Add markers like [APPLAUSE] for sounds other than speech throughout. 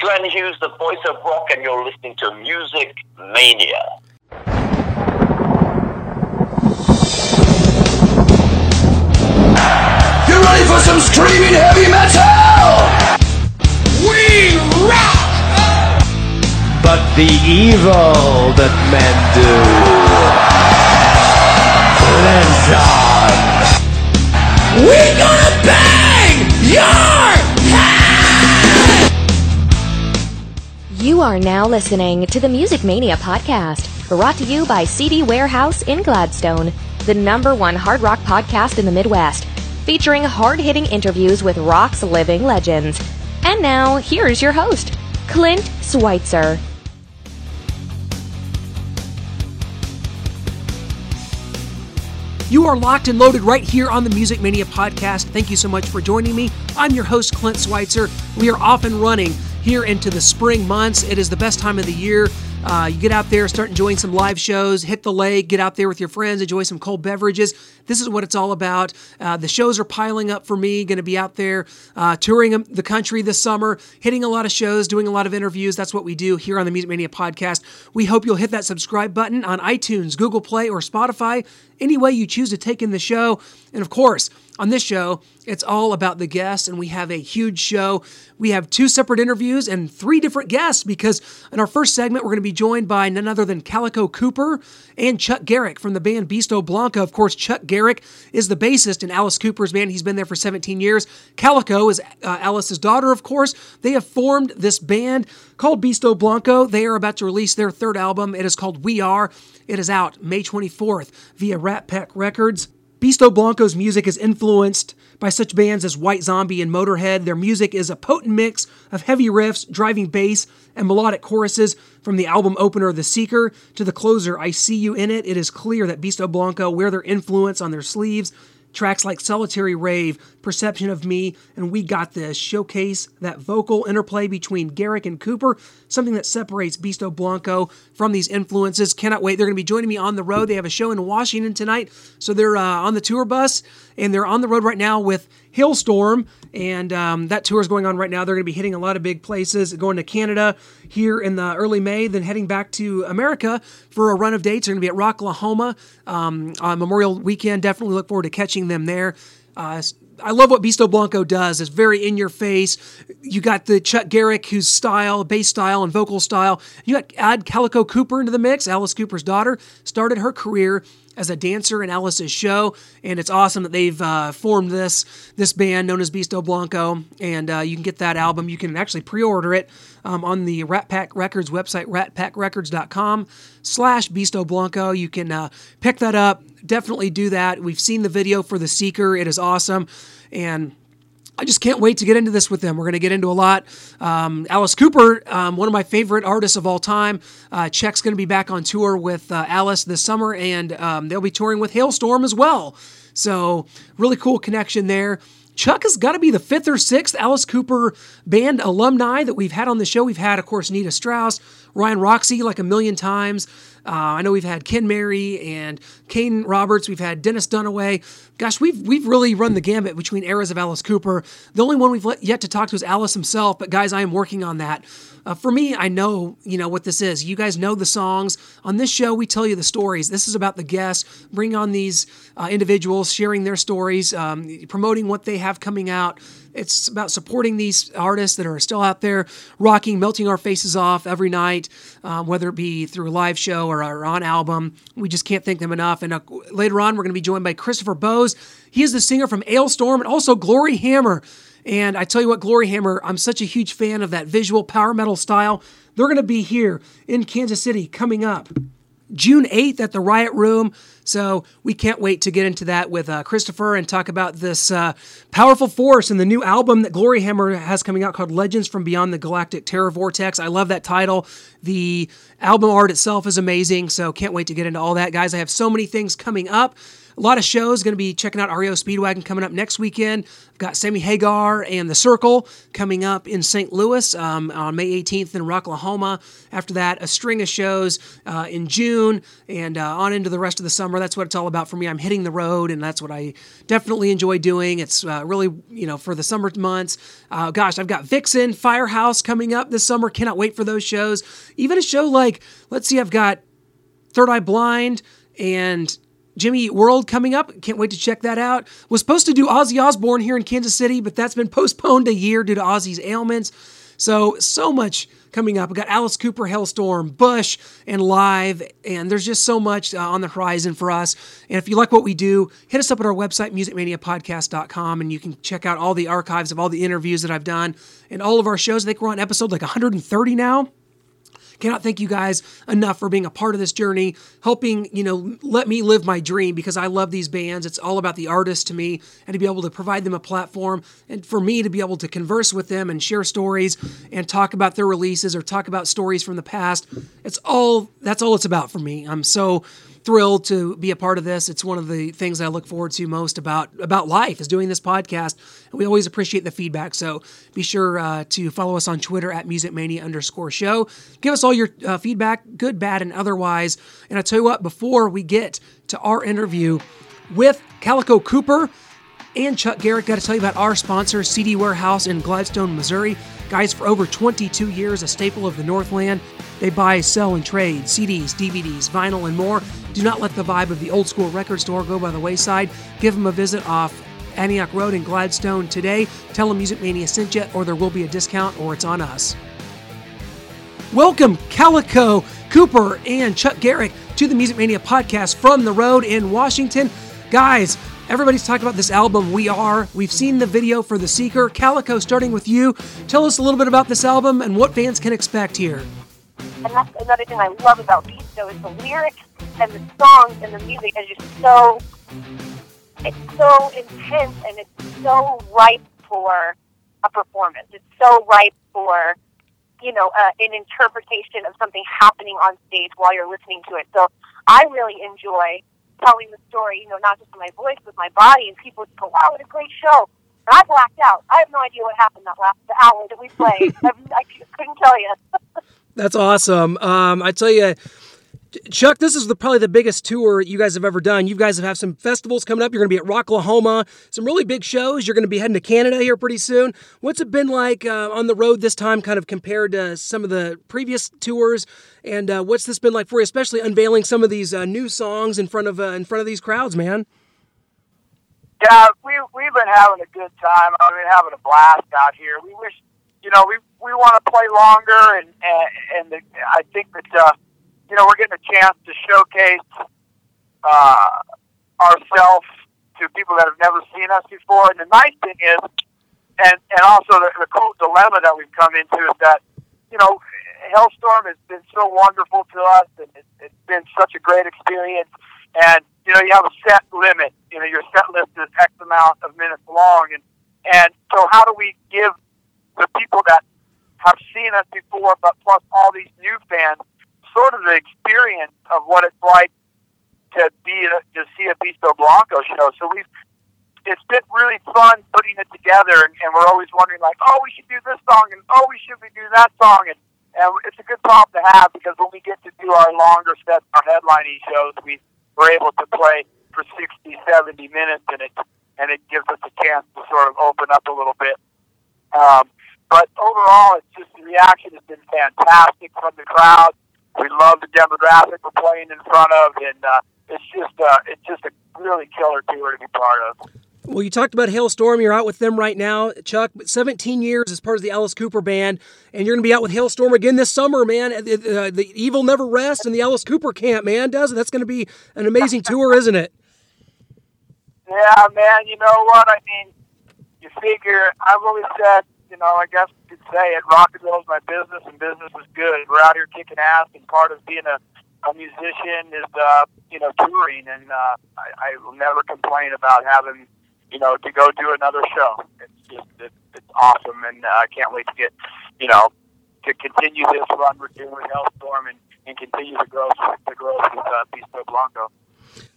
Glenn Hughes, the voice of rock, and you're listening to Music Mania. You ready for some screaming heavy metal? We rock! But the evil that men do lives on. We gonna bang your You are now listening to the Music Mania podcast, brought to you by CD Warehouse in Gladstone, the number one hard rock podcast in the Midwest, featuring hard hitting interviews with rock's living legends. And now, here's your host, Clint Schweitzer. You are locked and loaded right here on the Music Mania podcast. Thank you so much for joining me. I'm your host, Clint Schweitzer. We are off and running here into the spring months. It is the best time of the year. Uh, you get out there, start enjoying some live shows, hit the lake, get out there with your friends, enjoy some cold beverages. This is what it's all about. Uh, the shows are piling up for me. Going to be out there uh, touring the country this summer, hitting a lot of shows, doing a lot of interviews. That's what we do here on the Music Mania podcast. We hope you'll hit that subscribe button on iTunes, Google Play, or Spotify. Any way you choose to take in the show. And of course, on this show, it's all about the guests, and we have a huge show. We have two separate interviews and three different guests because in our first segment, we're going to be joined by none other than Calico Cooper and Chuck Garric from the band Beasto Blanco. Of course, Chuck Garric is the bassist in Alice Cooper's band. He's been there for 17 years. Calico is uh, Alice's daughter, of course. They have formed this band called Beasto Blanco. They are about to release their third album. It is called We Are. It is out May 24th via Rat Pack Records. Beasto Blanco's music is influenced by such bands as White Zombie and Motorhead. Their music is a potent mix of heavy riffs, driving bass, and melodic choruses. From the album opener The Seeker to the closer I See You in It, it is clear that Beasto Blanco wear their influence on their sleeves. Tracks like Solitary Rave, Perception of Me, and We Got This showcase that vocal interplay between Garric and Cooper, something that separates Beasto Blanco from these influences. Cannot wait. They're going to be joining me on the road. They have a show in Washington tonight, so they're uh, on the tour bus, and they're on the road right now with Halestorm, and um, that tour is going on right now. They're going to be hitting a lot of big places, going to Canada here in the early May, then heading back to America for a run of dates. They're going to be at Rocklahoma um, on Memorial Weekend. Definitely look forward to catching them there. Uh, I love what Beasto Blanco does. It's very in your face. You got the Chuck Garric, whose style, bass style, and vocal style. You got add Calico Cooper into the mix. Alice Cooper's daughter started her career as a dancer in Alice's show, and it's awesome that they've uh, formed this this band known as Beasto Blanco. And uh, you can get that album. You can actually pre-order it um, on the Rat Pack Records website, ratpackrecords.com/slash Beasto Blanco. You can uh, pick that up. Definitely do that. We've seen the video for The Seeker. It is awesome, and I just can't wait to get into this with them. We're going to get into a lot. Um, Alice Cooper, um, one of my favorite artists of all time. Uh, Chuck's going to be back on tour with uh, Alice this summer, and um, they'll be touring with Halestorm as well. So, really cool connection there. Chuck has got to be the fifth or sixth Alice Cooper band alumni that we've had on the show. We've had, of course, Nita Strauss, Ryan Roxie like a million times. Uh, I know we've had Ken Mary and Kane Roberts. We've had Dennis Dunaway. Gosh, we've we've really run the gambit between eras of Alice Cooper. The only one we've yet to talk to is Alice himself. But guys, I am working on that. Uh, for me, I know you know what this is. You guys know the songs. On this show, we tell you the stories. This is about the guests. Bring on these uh, individuals, sharing their stories, um, promoting what they have coming out. It's about supporting these artists that are still out there rocking, melting our faces off every night, um, whether it be through a live show or, or on album. We just can't thank them enough. And uh, later on, we're going to be joined by Christopher He is the singer from Alestorm and also Glory Hammer. And I tell you what, Glory Hammer, I'm such a huge fan of that visual power metal style. They're going to be here in Kansas City coming up. June 8th at the Riot Room. So we can't wait to get into that with uh, Christopher and talk about this uh, powerful force and the new album that Glory Hammer has coming out called Legends from Beyond the Galactic Terror Vortex. I love that title. The album art itself is amazing. So can't wait to get into all that, guys. I have so many things coming up. A lot of shows. Going to be checking out REO Speedwagon coming up next weekend. I've got Sammy Hagar and The Circle coming up in St. Louis um, on May 18th in Rocklahoma. After that, a string of shows uh, in June and uh, on into the rest of the summer. That's what it's all about for me. I'm hitting the road, and that's what I definitely enjoy doing. It's uh, really, you know, for the summer months. Uh, gosh, I've got Vixen, Firehouse coming up this summer. Cannot wait for those shows. Even a show like, let's see, I've got Third Eye Blind and Jimmy World coming up. Can't wait to check that out. Was supposed to do Ozzy Osbourne here in Kansas City, but that's been postponed a year due to Ozzy's ailments. So, so much coming up. We got Alice Cooper, Halestorm, Bush, and Live, and there's just so much uh, on the horizon for us. And if you like what we do, hit us up at our website, musicmaniapodcast.com, and you can check out all the archives of all the interviews that I've done and all of our shows. I think we're on episode like 130 now. Cannot thank you guys enough for being a part of this journey, helping, you know, let me live my dream because I love these bands. It's all about the artist to me and to be able to provide them a platform and for me to be able to converse with them and share stories and talk about their releases or talk about stories from the past. It's all that's all it's about for me. I'm so thrilled to be a part of this. It's one of the things I look forward to most about about life is doing this podcast. And we always appreciate the feedback. So be sure uh, to follow us on Twitter at musicmania underscore show. Give us all your uh, feedback, good, bad, and otherwise. And I tell you what, before we get to our interview with Calico Cooper and Chuck Garric, got to tell you about our sponsor, CD Warehouse in Gladstone, Missouri. Guys, for over 22 years, a staple of the Northland. They buy, sell, and trade CDs, DVDs, vinyl, and more. Do not let the vibe of the old school record store go by the wayside. Give them a visit off Antioch Road in Gladstone today. Tell them Music Mania sent you, or there will be a discount, or it's on us. Welcome, Calico, Cooper, and Chuck Garric, to the Music Mania podcast from the road in Washington. Guys, everybody's talking about this album, We Are. We've seen the video for The Seeker. Calico, starting with you, tell us a little bit about this album and what fans can expect here. And that's another thing I love about Beasto is the lyrics and the songs and the music is just so it's so intense and it's so ripe for a performance. It's so ripe for you know uh, an interpretation of something happening on stage while you're listening to it. So I really enjoy telling the story. You know, not just with my voice, with my body, and people just go, "Wow, what a great show!" And I blacked out. I have no idea what happened that last hour that we played. [LAUGHS] I, I couldn't tell you. [LAUGHS] That's awesome. Um, I tell you, Chuck, this is the, probably the biggest tour you guys have ever done. You guys have some festivals coming up. You're going to be at Rocklahoma, some really big shows. You're going to be heading to Canada here pretty soon. What's it been like uh, on the road this time, kind of compared to some of the previous tours? And uh, what's this been like for you, especially unveiling some of these uh, new songs in front of uh, in front of these crowds, man? Yeah, we we've been having a good time. I've been having a blast out here. We wish you know, we we want to play longer, and and, and the, I think that uh, you know we're getting a chance to showcase uh, ourselves to people that have never seen us before. And the nice thing is, and and also the, the cool dilemma that we've come into is that you know Halestorm has been so wonderful to us, and it, it's been such a great experience. And you know, you have a set limit. You know, your set list is X amount of minutes long, and and so how do we give the people that have seen us before, but plus all these new fans, sort of the experience of what it's like to be to see a Beasto Blanco show. So we've it's been really fun putting it together, and, and we're always wondering like, oh, we should do this song, and oh, we should be doing that song, and and it's a good problem to have because when we get to do our longer sets, our headlining shows, we we're able to play for 60, 70 minutes, and it and it gives us a chance to sort of open up a little bit. Um, but overall, it's just the reaction has been fantastic from the crowd. We love the demographic we're playing in front of, and uh, it's just uh, it's just a really killer tour to be part of. Well, you talked about Halestorm. You're out with them right now, Chuck. 17 years as part of the Alice Cooper band, and you're going to be out with Halestorm again this summer, man. Uh, the, the evil never rests in the Alice Cooper camp, man. Does it? That's going to be an amazing tour, isn't it? [LAUGHS] Yeah, man. You know what? I mean, you figure I've always said you know, I guess you could say it. Rock and roll is my business, and business is good. We're out here kicking ass, and part of being a, a musician is, uh, you know, touring. And uh, I, I will never complain about having, you know, to go do another show. It's just, it, it's awesome, and uh, I can't wait to get, you know, to continue this run we're doing with Halestorm and, and continue the growth, the growth with uh, Beasto Blanco.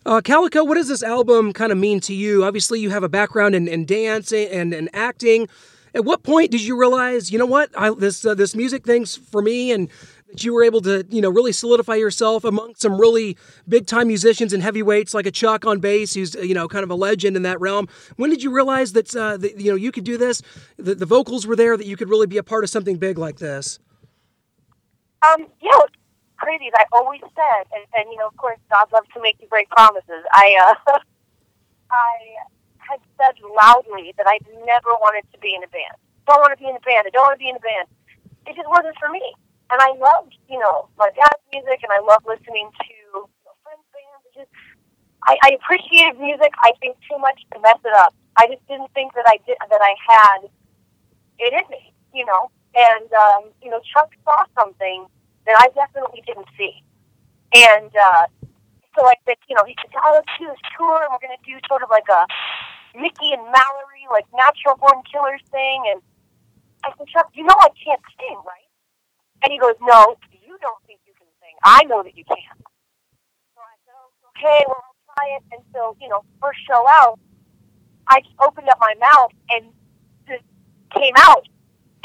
Uh, Calico, what does this album kind of mean to you? Obviously, you have a background in, in dance and, and acting. At what point did you realize, you know what, I, this uh, this music thing's for me, and that you were able to, you know, really solidify yourself among some really big time musicians and heavyweights like a Chuck on bass, who's you know kind of a legend in that realm. When did you realize that, uh, that you know you could do this? That the vocals were there, that you could really be a part of something big like this. Um, you know, crazy. as I always said, and, and you know, of course, God loves to make you break promises. I, uh, [LAUGHS] I had said loudly that I never wanted to be in a band. Don't want to be in a band. I don't want to be in a band. It just wasn't for me. And I loved, you know, my dad's music, and I loved listening to you know, friends' bands. It just, I, I appreciated music. I think too much to mess it up. I just didn't think that I did that I had it in me, you know. And um, you know, Chuck saw something that I definitely didn't see. And uh, so I said, you know, he said, oh, let's do this tour, and we're going to do sort of like a Mickey and Mallory, like natural born killers thing. And I said, Chuck, you know I can't sing, right? And he goes, no, you don't think you can sing. I know that you can. So I said, okay, well, I'll try it. And so, you know, first show out, I opened up my mouth and just came out.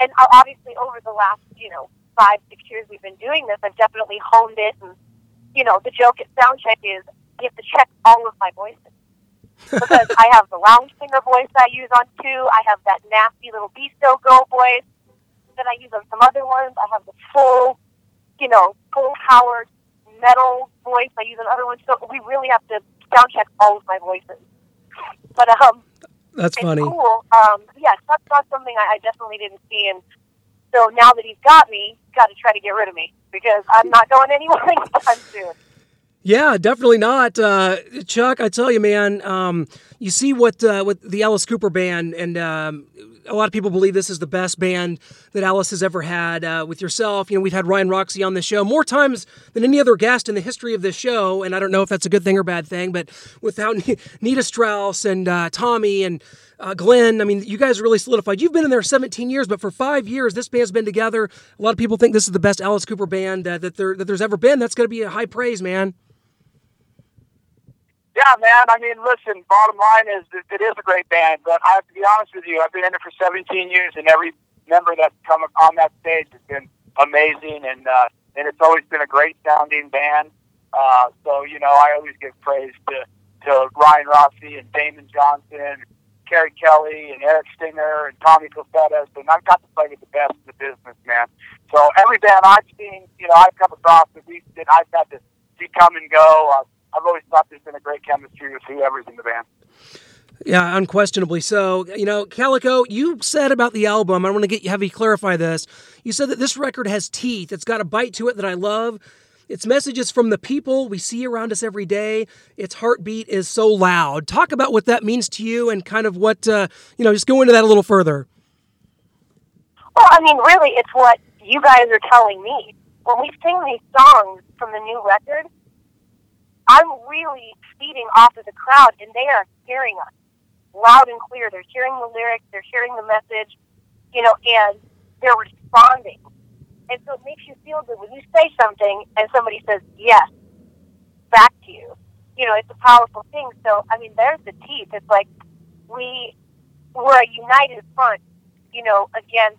And obviously, over the last, you know, five, six years we've been doing this, I've definitely honed it. And, you know, the joke at Soundcheck is you have to check all of my voices. Because I have the lounge singer voice I use on two. I have that nasty little Beasto girl voice that I use on some other ones. I have the full, you know, full powered metal voice I use on other ones. So we really have to sound check all of my voices. But um, That's it's funny. cool. Um, yeah, that's not something I, I definitely didn't see, and so now that he's got me, he's got to try to get rid of me because I'm not going anywhere [LAUGHS] anytime soon. Yeah, definitely not, uh, Chuck. I tell you, man. Um, you see what uh, what the Alice Cooper band, and um, a lot of people believe this is the best band that Alice has ever had. Uh, with yourself, you know, we've had Ryan Roxie on the show more times than any other guest in the history of this show, and I don't know if that's a good thing or bad thing. But without [LAUGHS] Nita Strauss and uh, Tommy and uh, Glenn, I mean, you guys are really solidified. You've been in there 17 years, but for five years, this band's been together. A lot of people think this is the best Alice Cooper band uh, that there that there's ever been. That's going to be a high praise, man. Yeah, man. I mean, listen. Bottom line is it is a great band, but I have to be honest with you. I've been in it for 17 years, and every member that's come on that stage has been amazing, and uh, and it's always been a great sounding band. Uh, so you know, I always give praise to to Ryan Roxie and Damon Johnson, Keri Kelli, and Eric Singer, and Tommy Clufetos, and I've got to play with the best in the business, man. So every band I've seen, you know, I've come across that we that I've had to see come and go. Uh, I've always thought there's been a great chemistry with whoever's in the band. Yeah, unquestionably so. You know, Calico, you said about the album, I want to get have you clarify this. You said that this record has teeth. It's got a bite to it that I love. Its messages from the people we see around us every day. Its heartbeat is so loud. Talk about what that means to you and kind of what, uh, you know, just go into that a little further. Well, I mean, really, it's what you guys are telling me. When we sing these songs from the new record, I'm really feeding off of the crowd, and they are hearing us loud and clear. They're hearing the lyrics, they're hearing the message, you know, and they're responding. And so it makes you feel good when you say something and somebody says yes back to you. You know, it's a powerful thing. So, I mean, there's the teeth. It's like we we're a united front, you know, against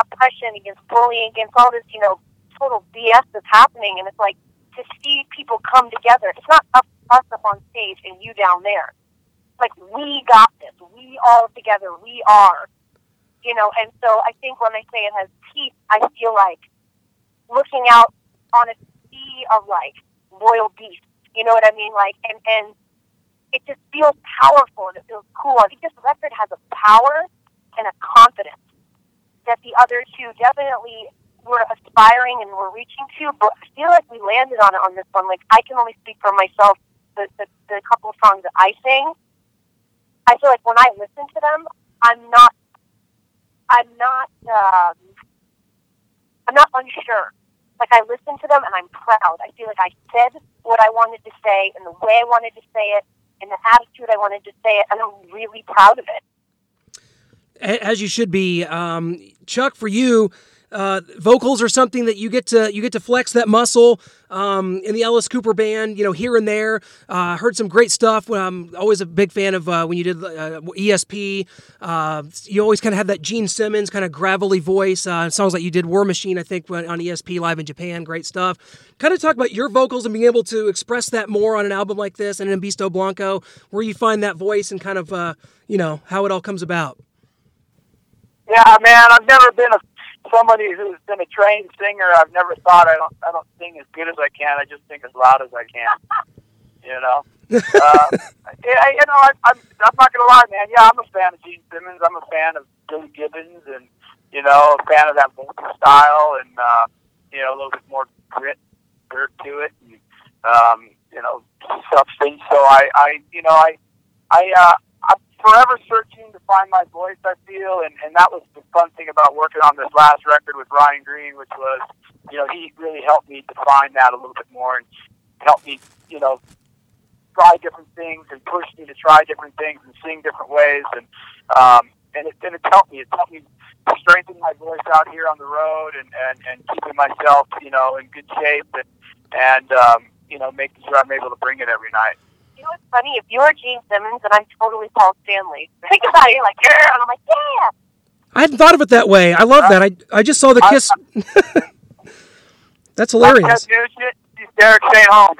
oppression, against bullying, against all this, you know, total BS that's happening. And it's like to see people come together. It's not us, us up on stage and you down there. Like we got this. We all together. We are. You know, and so I think when I say it has teeth, I feel like looking out on a sea of like royal beasts. You know what I mean? Like, and and it just feels powerful and it feels cool. I think this record has a power and a confidence that the other two definitely were aspiring and we're reaching to, but I feel like we landed on it on this one. Like I can only speak for myself. The the, the couple of songs that I sing, I feel like when I listen to them, I'm not, I'm not, um, I'm not unsure. Like I listen to them and I'm proud. I feel like I said what I wanted to say and the way I wanted to say it, and the attitude I wanted to say it, and I'm really proud of it. As you should be. Um, Chuck, for you, uh, vocals are something that you get to you get to flex that muscle um, in the Alice Cooper band. You know, here and there. Uh, heard some great stuff. When I'm always a big fan of uh, when you did uh, ESP. Uh, you always kind of had that Gene Simmons kind of gravelly voice. Uh, sounds like you did War Machine, I think, on ESP live in Japan. Great stuff. Kind of talk about your vocals and being able to express that more on an album like this and in Beasto Blanco, where you find that voice and kind of you know how it all comes about. Yeah, man, I've never been a somebody who's been a trained singer. I've never thought I don't I don't sing as good as I can. I just sing as loud as I can. [LAUGHS] You know. uh, yeah, you know, I, I'm I'm not gonna lie, man. Yeah, I'm a fan of Gene Simmons. I'm a fan of Billy Gibbons, and you know, a fan of that vocal style, and uh, you know, a little bit more grit, dirt to it, and um, you know, substance. So I, I, you know, I, I, uh, forever searching to find my voice. I feel, and and that was the fun thing about working on this last record with Ryan Green, which was, you know, he really helped me define that a little bit more and helped me, you know, try different things and pushed me to try different things and sing different ways and um, and it and it's helped me. It's helped me strengthen my voice out here on the road and and and keeping myself, you know, in good shape and and um, you know, making sure I'm able to bring it every night. You know what's funny? If you're Gene Simmons and I'm totally Paul Stanley, think about it. You're like, yeah, and I'm like, yeah. I hadn't thought of it that way. I love that. I I just saw the kiss. Uh, uh, [LAUGHS] That's hilarious. That new shit, he's Derek St. Holmes.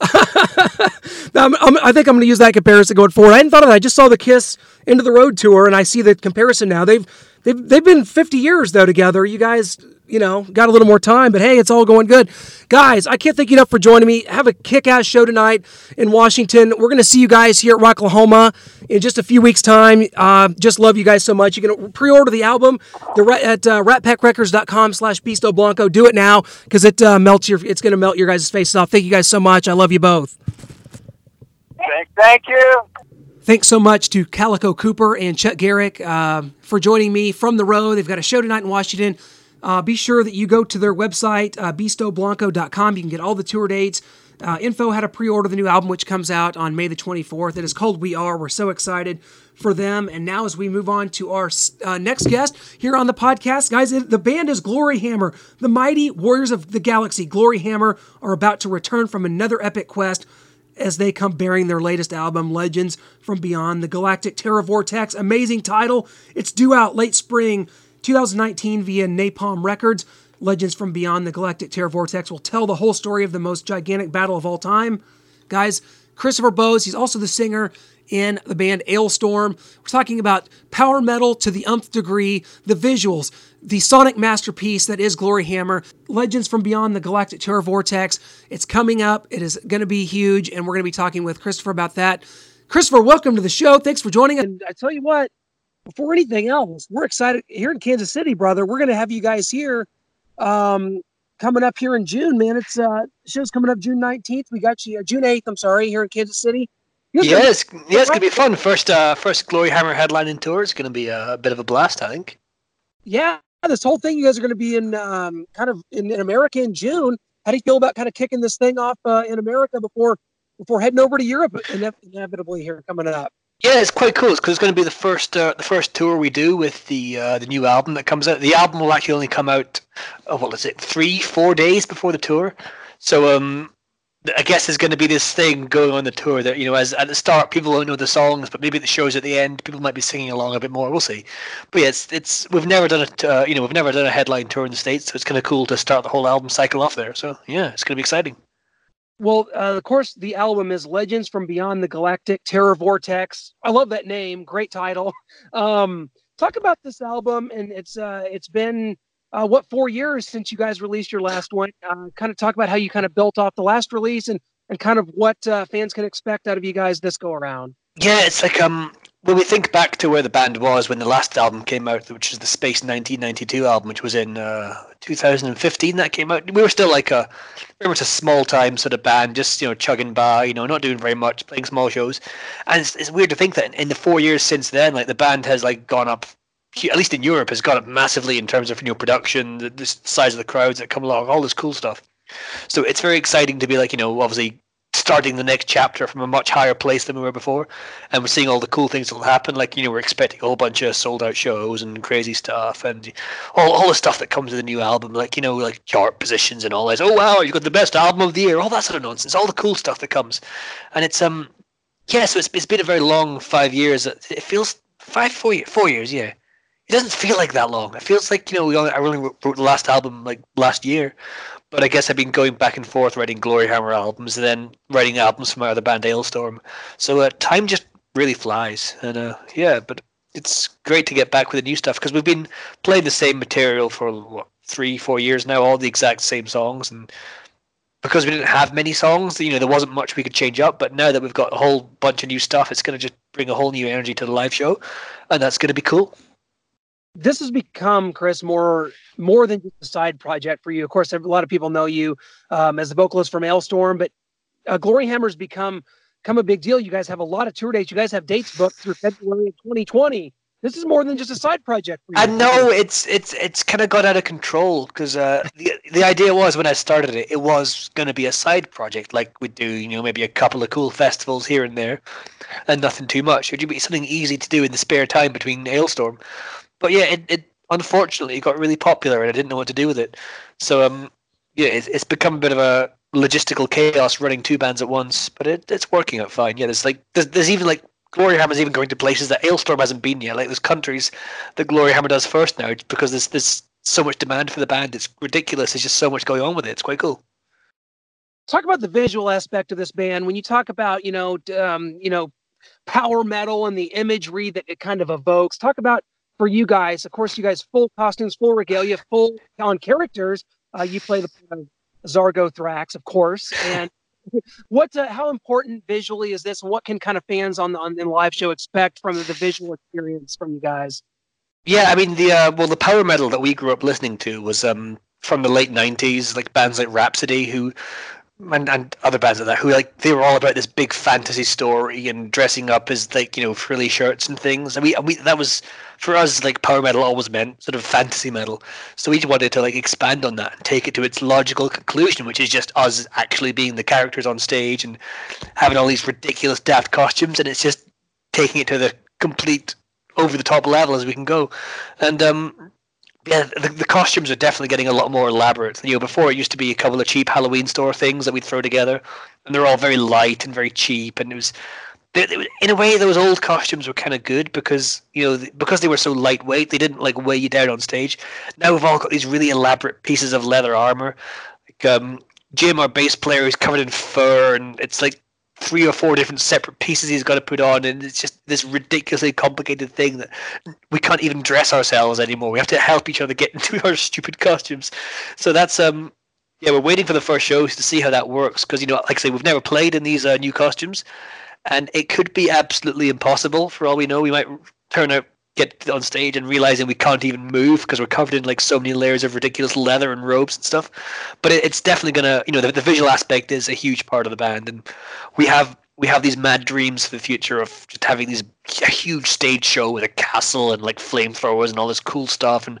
[LAUGHS] I'm, I'm, I think I'm going to use that comparison going forward. I hadn't thought of that. I just saw the Kiss Into the Road tour, and I see the comparison now. They've they've they've been 50 years though together. You guys, you know, got a little more time, but hey, it's all going good. Guys, I can't thank you enough for joining me. Have a kick-ass show tonight in Washington. We're going to see you guys here at Rocklahoma in just a few weeks' time. Uh, just love you guys so much. You can pre-order the album the at uh, ratpackrecords.com slash Beasto Blanco. Do it now because it uh, melts your. It's going to melt your guys' faces off. Thank you guys so much. I love you both. Thank, thank you. Thanks so much to Calico Cooper and Chuck Garric uh, for joining me from the road. They've got a show tonight in Washington. Uh, be sure that you go to their website, uh, beastoblanco.com. You can get all the tour dates, uh, info how to pre order the new album, which comes out on May the 24th. It is called We Are. We're so excited for them. And now, as we move on to our uh, next guest here on the podcast, guys, the band is Glory Hammer. The mighty Warriors of the Galaxy, Glory Hammer, are about to return from another epic quest as they come bearing their latest album, Legends from Beyond the Galactic Terror Vortex. Amazing title. It's due out late spring 2019 via Napalm Records. Legends from Beyond the Galactic Terror Vortex will tell the whole story of the most gigantic battle of all time. Guys, Christopher Bowes, he's also the singer in the band Alestorm. We're talking about power metal to the umpth degree, the visuals, the sonic masterpiece that is Glory Hammer, Legends from Beyond the Galactic Terror Vortex. It's coming up. It is going to be huge, and we're going to be talking with Christopher about that. Christopher, welcome to the show. Thanks for joining us. And I tell you what, before anything else, we're excited here in Kansas City, brother. We're going to have you guys here um, coming up here in June, man. It's uh, show's coming up June 19th. We got you uh, June 8th, I'm sorry, here in Kansas City. Gonna- Yes, yeah, it's gonna be fun. First, uh, first Glory Hammer headlining tour. It's gonna be a, bit of a blast, I think. yeah, this whole thing, you guys are going to be in um, kind of in, in America in June. How do you feel about kind of kicking this thing off uh, in America before before heading over to Europe ine- inevitably here coming up? Yeah, it's quite cool It's because it's going to be the first uh, the first tour we do with the uh, the new album that comes out. The album will actually only come out, oh, what is it, three four days before the tour. So um, I guess there's going to be this thing going on the tour that you know, as at the start people don't know the songs, but maybe the shows at the end people might be singing along a bit more. We'll see. But yeah, it's it's we've never done it. Uh, you know, we've never done a headline tour in the states, so it's kind of cool to start the whole album cycle off there. So yeah, it's going to be exciting. Well, uh, of course, the album is Legends from Beyond the Galactic Terror Vortex. I love that name. Great title. [LAUGHS] Um, talk about this album, and it's uh, it's been uh, what four years since you guys released your last one. Uh, kind of talk about how you kind of built off the last release, and and kind of what uh, fans can expect out of you guys this go around. Yeah, it's like um when we think back to where the band was when the last album came out, which is the Space 1992 album, which was in uh, 2015 that came out. We were still like a very much a small time sort of band, just you know chugging by, you know, not doing very much, playing small shows. And it's, it's weird to think that in, the four years since then, like the band has like gone up. At least in Europe, has gone up massively in terms of know production, the, the size of the crowds that come along, all this cool stuff. So it's very exciting to be like you know obviously starting the next chapter from a much higher place than we were before, and we're seeing all the cool things that will happen. Like you know, we're expecting a whole bunch of sold out shows and crazy stuff, and all all the stuff that comes with the new album, like you know, like chart positions and all this. Oh wow, you got the best album of the year, all that sort of nonsense, all the cool stuff that comes, and it's um, yeah. So it's it's been a very long five years. It feels five four years, four years, yeah. It doesn't feel like that long. It feels like you know we only, I only wrote the last album like last year, but I guess I've been going back and forth writing Gloryhammer albums and then writing albums for my other band Alestorm. So uh, time just really flies, and uh, yeah, but it's great to get back with the new stuff because we've been playing the same material for what three, four years now, all the exact same songs, and because we didn't have many songs, you know, there wasn't much we could change up. But now that we've got a whole bunch of new stuff, it's going to just bring a whole new energy to the live show, and that's going to be cool this has become chris more more than just a side project for you. Of course a lot of people know you um, as the vocalist from Alestorm but uh, Gloryhammer's become come a big deal. You guys have a lot of tour dates. You guys have dates booked through february of 2020 this is more than just a side project for you. I know. It's it's it's kind of got out of control because uh, the the idea was when I started it, it was going to be a side project like we do, you know, maybe a couple of cool festivals here and there, and nothing too much. It would be something easy to do in the spare time between Alestorm but yeah, it, it unfortunately got really popular, and I didn't know what to do with it. So um, yeah, it's, it's become a bit of a logistical chaos running two bands at once, but it, it's working out fine. Yeah, there's like there's, there's even like Gloryhammer's even going to places that Alestorm hasn't been yet. Like there's countries that Glory Hammer does first now because there's there's so much demand for the band. It's ridiculous. There's just so much going on with it. It's quite cool. Talk about the visual aspect of this band. When you talk about you know um, you know power metal and the imagery that it kind of evokes. Talk about for you guys. Of course, you guys full costumes, full regalia, full on characters. Uh, you play the uh, Zargothrax, of course. And [LAUGHS] what, uh, how important visually is this? What can kind of fans on the on the live show expect from the, the visual experience from you guys? Yeah, I mean the uh, well, the power metal that we grew up listening to was um, from the late '90s, like bands like Rhapsody, who and, and other bands like that who like they were all about this big fantasy story and dressing up as like you know frilly shirts and things. And we, and we that was for us like power metal always meant sort of fantasy metal. So we wanted to like expand on that and take it to its logical conclusion which is just us actually being the characters on stage and having all these ridiculous daft costumes and it's just taking it to the complete over the top level as we can go. And um yeah, the, the costumes are definitely getting a lot more elaborate. You know, before it used to be a couple of cheap Halloween store things that we'd throw together, and they're all very light and very cheap. And it was, they, they, in a way, those old costumes were kind of good because you know because they were so lightweight, they didn't like weigh you down on stage. Now we've all got these really elaborate pieces of leather armor. Like um, Jim, our bass player, is covered in fur, and it's like three or four different separate pieces he's got to put on, and it's just this ridiculously complicated thing that we can't even dress ourselves anymore. We have to help each other get [LAUGHS] into our stupid costumes. So that's um, yeah, we're waiting for the first shows to see how that works because you know, like I say, we've never played in these uh, new costumes, and it could be absolutely impossible for all we know. We might turn out get on stage and realizing we can't even move because we're covered in like so many layers of ridiculous leather and robes and stuff. But it, it's definitely gonna, you know, the, the visual aspect is a huge part of the band, and we have we have these mad dreams for the future of just having these huge stage show with a castle and like flamethrowers and all this cool stuff. And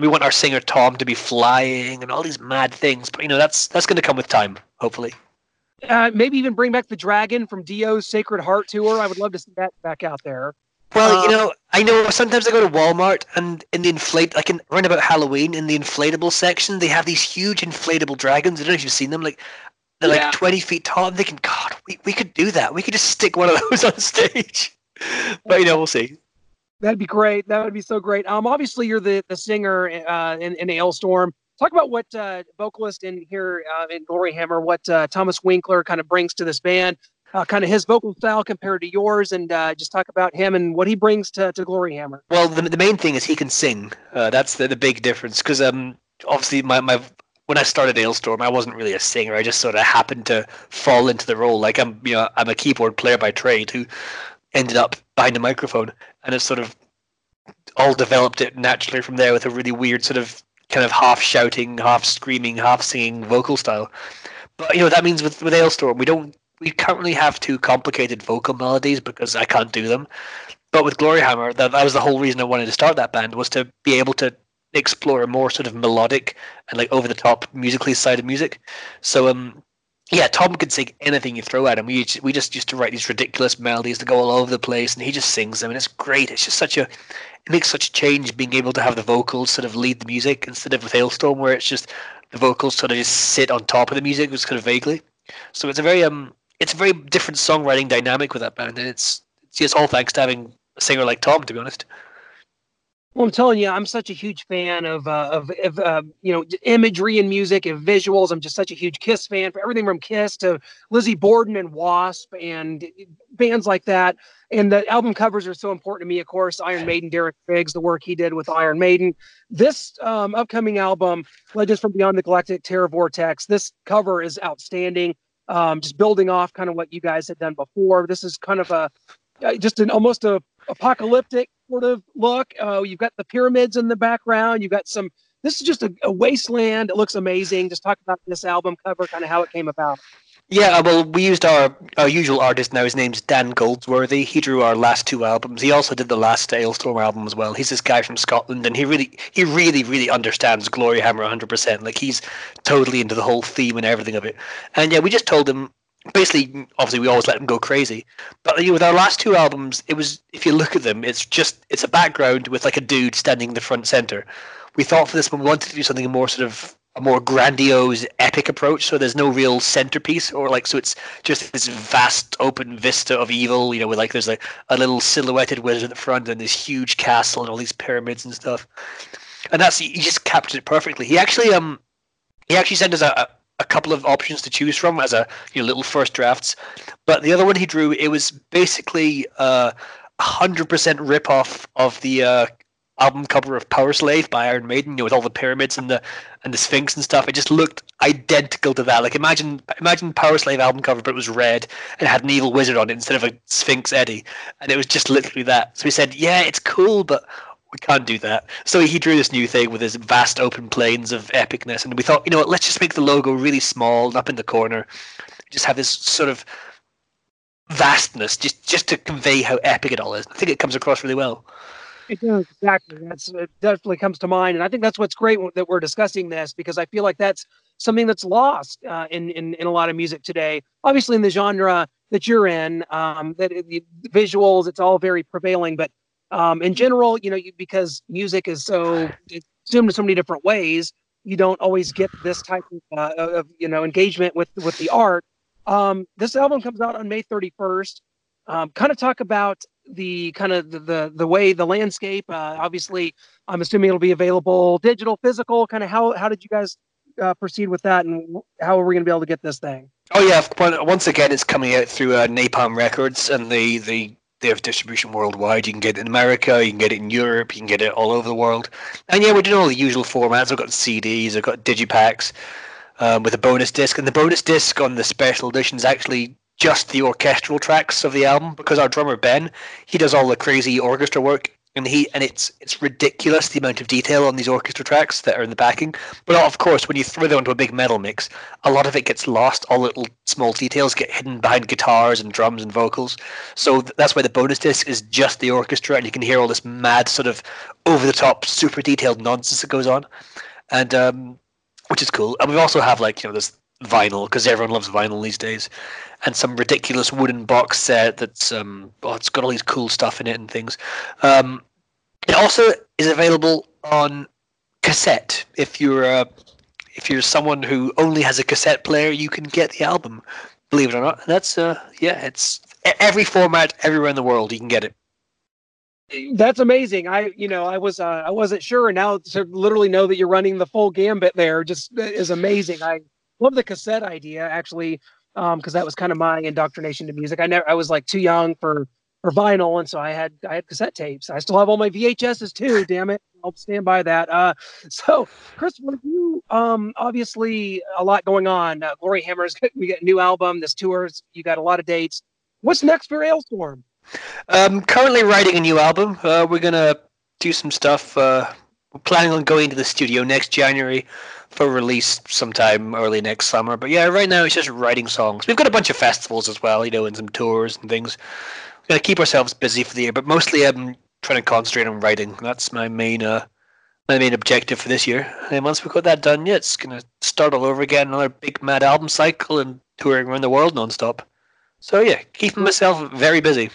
we want our singer Tom to be flying and all these mad things. But you know that's that's to come with time hopefully. Uh, maybe even bring back the dragon from Dio's Sacred Heart tour. I would love to see that back out there well, you um, know, I know sometimes I go to Walmart and in the inflate, like in around about Halloween, in the inflatable section, they have these huge inflatable dragons. I don't know if you've seen them. Like they're yeah. like twenty feet tall. I'm thinking, God, we, we could do that. We could just stick one of those [LAUGHS] on stage. but you know, we'll see. That'd be great. That would be so great. Um, obviously you're the the singer uh, in in Alestorm. Talk about what uh, vocalist in here uh, in Gloryhammer, what uh, Thomas Winkler kind of brings to this band uh, kind of his vocal style compared to yours, and uh, just talk about him and what he brings to, to Gloryhammer. Well, the, the main thing is he can sing. Uh, that's the, the big difference because um, obviously my, my when I started Alestorm, I wasn't really a singer. I just sort of happened to fall into the role. Like I'm, you know, I'm a keyboard player by trade who ended up behind a microphone, and it sort of all developed it naturally from there with a really weird sort of kind of half shouting, half screaming, half singing vocal style. But you know that means with with Alestorm, we don't we currently have two complicated vocal melodies because I can't do them. But with Gloryhammer, that, that was the whole reason I wanted to start that band was to be able to explore a more sort of melodic and like over the top musically side of music. So um yeah, Tom can sing anything you throw at him. We we just used to write these ridiculous melodies that go all over the place, and he just sings them, and it's great. It's just such a it makes such a change being able to have the vocals sort of lead the music instead of with Alestorm, where it's just the vocals sort of just sit on top of the music, just kind of vaguely. So it's a very um it's a very different songwriting dynamic with that band, and it's it's just all thanks to having a singer like Tom, to be honest. Well, I'm telling you, I'm such a huge fan of uh, of, of uh, you know imagery and music and visuals. I'm just such a huge Kiss fan for everything from Kiss to Lizzie Borden and Wasp and bands like that. And the album covers are so important to me. Of course, Iron Maiden, Derek Riggs, the work he did with Iron Maiden. This um, upcoming album, Legends from Beyond the Galactic Terror Vortex, this cover is outstanding. Um, just building off kind of what you guys had done before. This is kind of a uh, just an almost a apocalyptic sort of look. Uh, you've got the pyramids in the background. You've got some. This is just a, a wasteland. It looks amazing. Just talk about this album cover, kind of how it came about. Yeah, uh, well, we used our, our usual artist now. His name's Dan Goldsworthy. He drew our last two albums. He also did the last Alestorm album as well. He's this guy from Scotland, and he really, he really, really understands Gloryhammer 100%. Like he's totally into the whole theme and everything of it. And yeah, we just told him basically, obviously, we always let them go crazy. But you know, with our last two albums, it was if you look at them, it's just it's a background with like a dude standing in the front center. We thought for this one we wanted to do something more sort of a more grandiose, epic approach. So there's no real centerpiece, or like so it's just this vast open vista of evil. You know, with like there's like a little silhouetted wizard at the front and this huge castle and all these pyramids and stuff. And that's he just captured it perfectly. He actually um he actually sent us a, a couple of options to choose from as a you know, little first drafts. But the other one he drew, it was basically a hundred percent rip off of the uh, album cover of Powerslave by Iron Maiden, you know, with all the pyramids and the and the Sphinx and stuff. It just looked identical to that. Like imagine imagine Powerslave album cover, but it was red and had an evil wizard on it instead of a Sphinx Eddie, and it was just literally that. So he said, "Yeah, it's cool, but we can't do that. So he drew this new thing with his vast open plains of epicness, and we thought, you know what, let's just make the logo really small and up in the corner, just have this sort of vastness, just just to convey how epic it all is. I think it comes across really well. Does exactly. That's it. Definitely comes to mind, and I think that's what's great that we're discussing this because I feel like that's something that's lost uh, in, in in a lot of music today. Obviously, in the genre that you're in, um, that it, visuals, it's all very prevailing, but um, in general, you know, you, because music is so consumed in so many different ways, you don't always get this type of, uh, of you know engagement with with the art. Um, this album comes out on May 31st. Um, kind of talk about the kind of the, the, the way the landscape. Uh, obviously, I'm assuming it'll be available digital, physical. Kind of how how did you guys uh, proceed with that, and how are we going to be able to get this thing? Oh yeah, once again, it's coming out through uh, Napalm Records, and the the they have distribution worldwide. You can get it in America, you can get it in Europe, you can get it all over the world. And yeah, we're doing all the usual formats. I've got CDs, I've got digipacks um, with a bonus disc, and the bonus disc on the special edition is actually just the orchestral tracks of the album because our drummer Ben, he does all the crazy orchestra work and he and it's it's ridiculous the amount of detail on these orchestra tracks that are in the backing. But of course, when you throw them into a big metal mix, a lot of it gets lost. All little small details get hidden behind guitars and drums and vocals. So that's why the bonus disc is just the orchestra, and you can hear all this mad sort of over the top, super detailed nonsense that goes on, and um, which is cool. And we also have like you know this vinyl because everyone loves vinyl these days, and some ridiculous wooden box set that's um, oh, it's got all these cool stuff in it and things. Um, it also is available on cassette. If you're uh, if you're someone who only has a cassette player, you can get the album. Believe it or not, that's uh, yeah, it's every format everywhere in the world. You can get it. That's amazing. I, you know, I was, uh, I wasn't sure, and now to literally know that you're running the full gambit there just is amazing. I love the cassette idea actually um because that was kind of my indoctrination to music. I never i was like too young for for vinyl and so i had i had cassette tapes. I still have all my vhs's too damn it. I'll stand by that. Uh [LAUGHS] so chris you um obviously a lot going on. Uh, Gloryhammer's [LAUGHS] we get a new album. This tours you got a lot of dates. What's next for Alestorm um currently writing a new album. Uh we're gonna do some stuff uh we're planning on going to the studio next january for release sometime early next summer. But yeah, right now it's just writing songs. We've got a bunch of festivals as well, you know, and some tours and things. We're gonna keep ourselves busy for the year, but mostly I'm trying to concentrate on writing. That's my main uh, my main objective for this year. And once we've got that done, yeah, it's gonna start all over again, another big mad album cycle and touring around the world nonstop. So yeah, keeping myself very busy.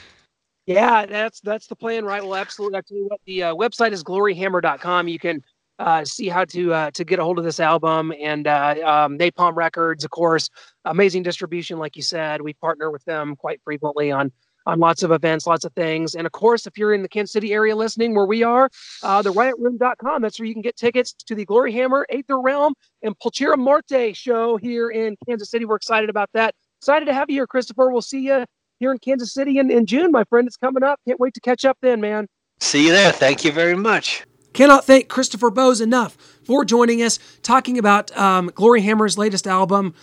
Yeah, that's that's the plan, right? Well, absolutely. I tell you what, the uh, website is gloryhammer.com. You can uh, see how to uh, to get a hold of this album and uh, um, Napalm Records, of course, amazing distribution, like you said. We partner with them quite frequently on on lots of events, lots of things, and of course, if you're in the Kansas City area listening, where we are, uh, the RiotRoom.com. That's where you can get tickets to the Glory Hammer, Aether Realm, and Pulchra Morte show here in Kansas City. We're excited about that. Excited to have you here, Christopher. We'll see you here in Kansas City in, in June, my friend. It's coming up. Can't wait to catch up then, man. See you there. Thank you very much. Cannot thank Christopher Bowes enough for joining us, talking about um, Glory Hammer's latest album.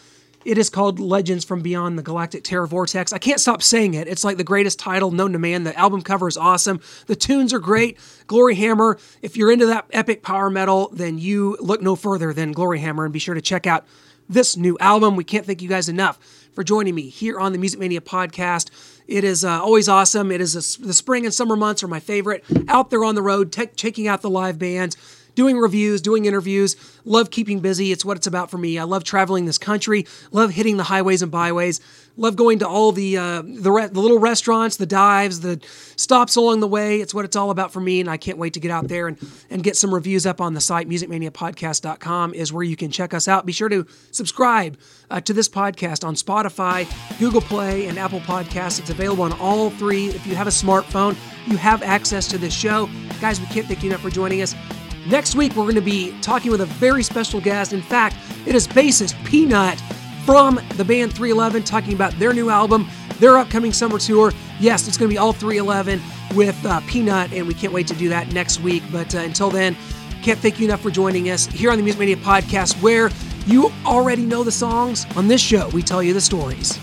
It is called Legends from Beyond the Galactic Terror Vortex. I can't stop saying it. It's like the greatest title known to man. The album cover is awesome. The tunes are great. Glory Hammer, if you're into that epic power metal, then you look no further than Glory Hammer and be sure to check out this new album. We can't thank you guys enough for joining me here on the Music Mania podcast. It is uh, always awesome. It is a, the spring and summer months are my favorite. Out there on the road, checking out the live bands, doing reviews, doing interviews. Love keeping busy. It's what it's about for me. I love traveling this country. Love hitting the highways and byways. Love going to all the uh, the, re- the little restaurants, the dives, the stops along the way. It's what it's all about for me, and I can't wait to get out there and, and get some reviews up on the site. MusicManiaPodcast.com is where you can check us out. Be sure to subscribe uh, to this podcast on Spotify, Google Play, and Apple Podcasts. It's available on all three. If you have a smartphone, you have access to this show. Guys, we can't thank you enough for joining us. Next week, we're going to be talking with a very special guest. In fact, it is bassist P-Nut from the band 311 talking about their new album, their upcoming summer tour. Yes, it's going to be all 311 with uh, P-Nut, and we can't wait to do that next week. But uh, until then, can't thank you enough for joining us here on the Music Media podcast, where you already know the songs. On this show, we tell you the stories.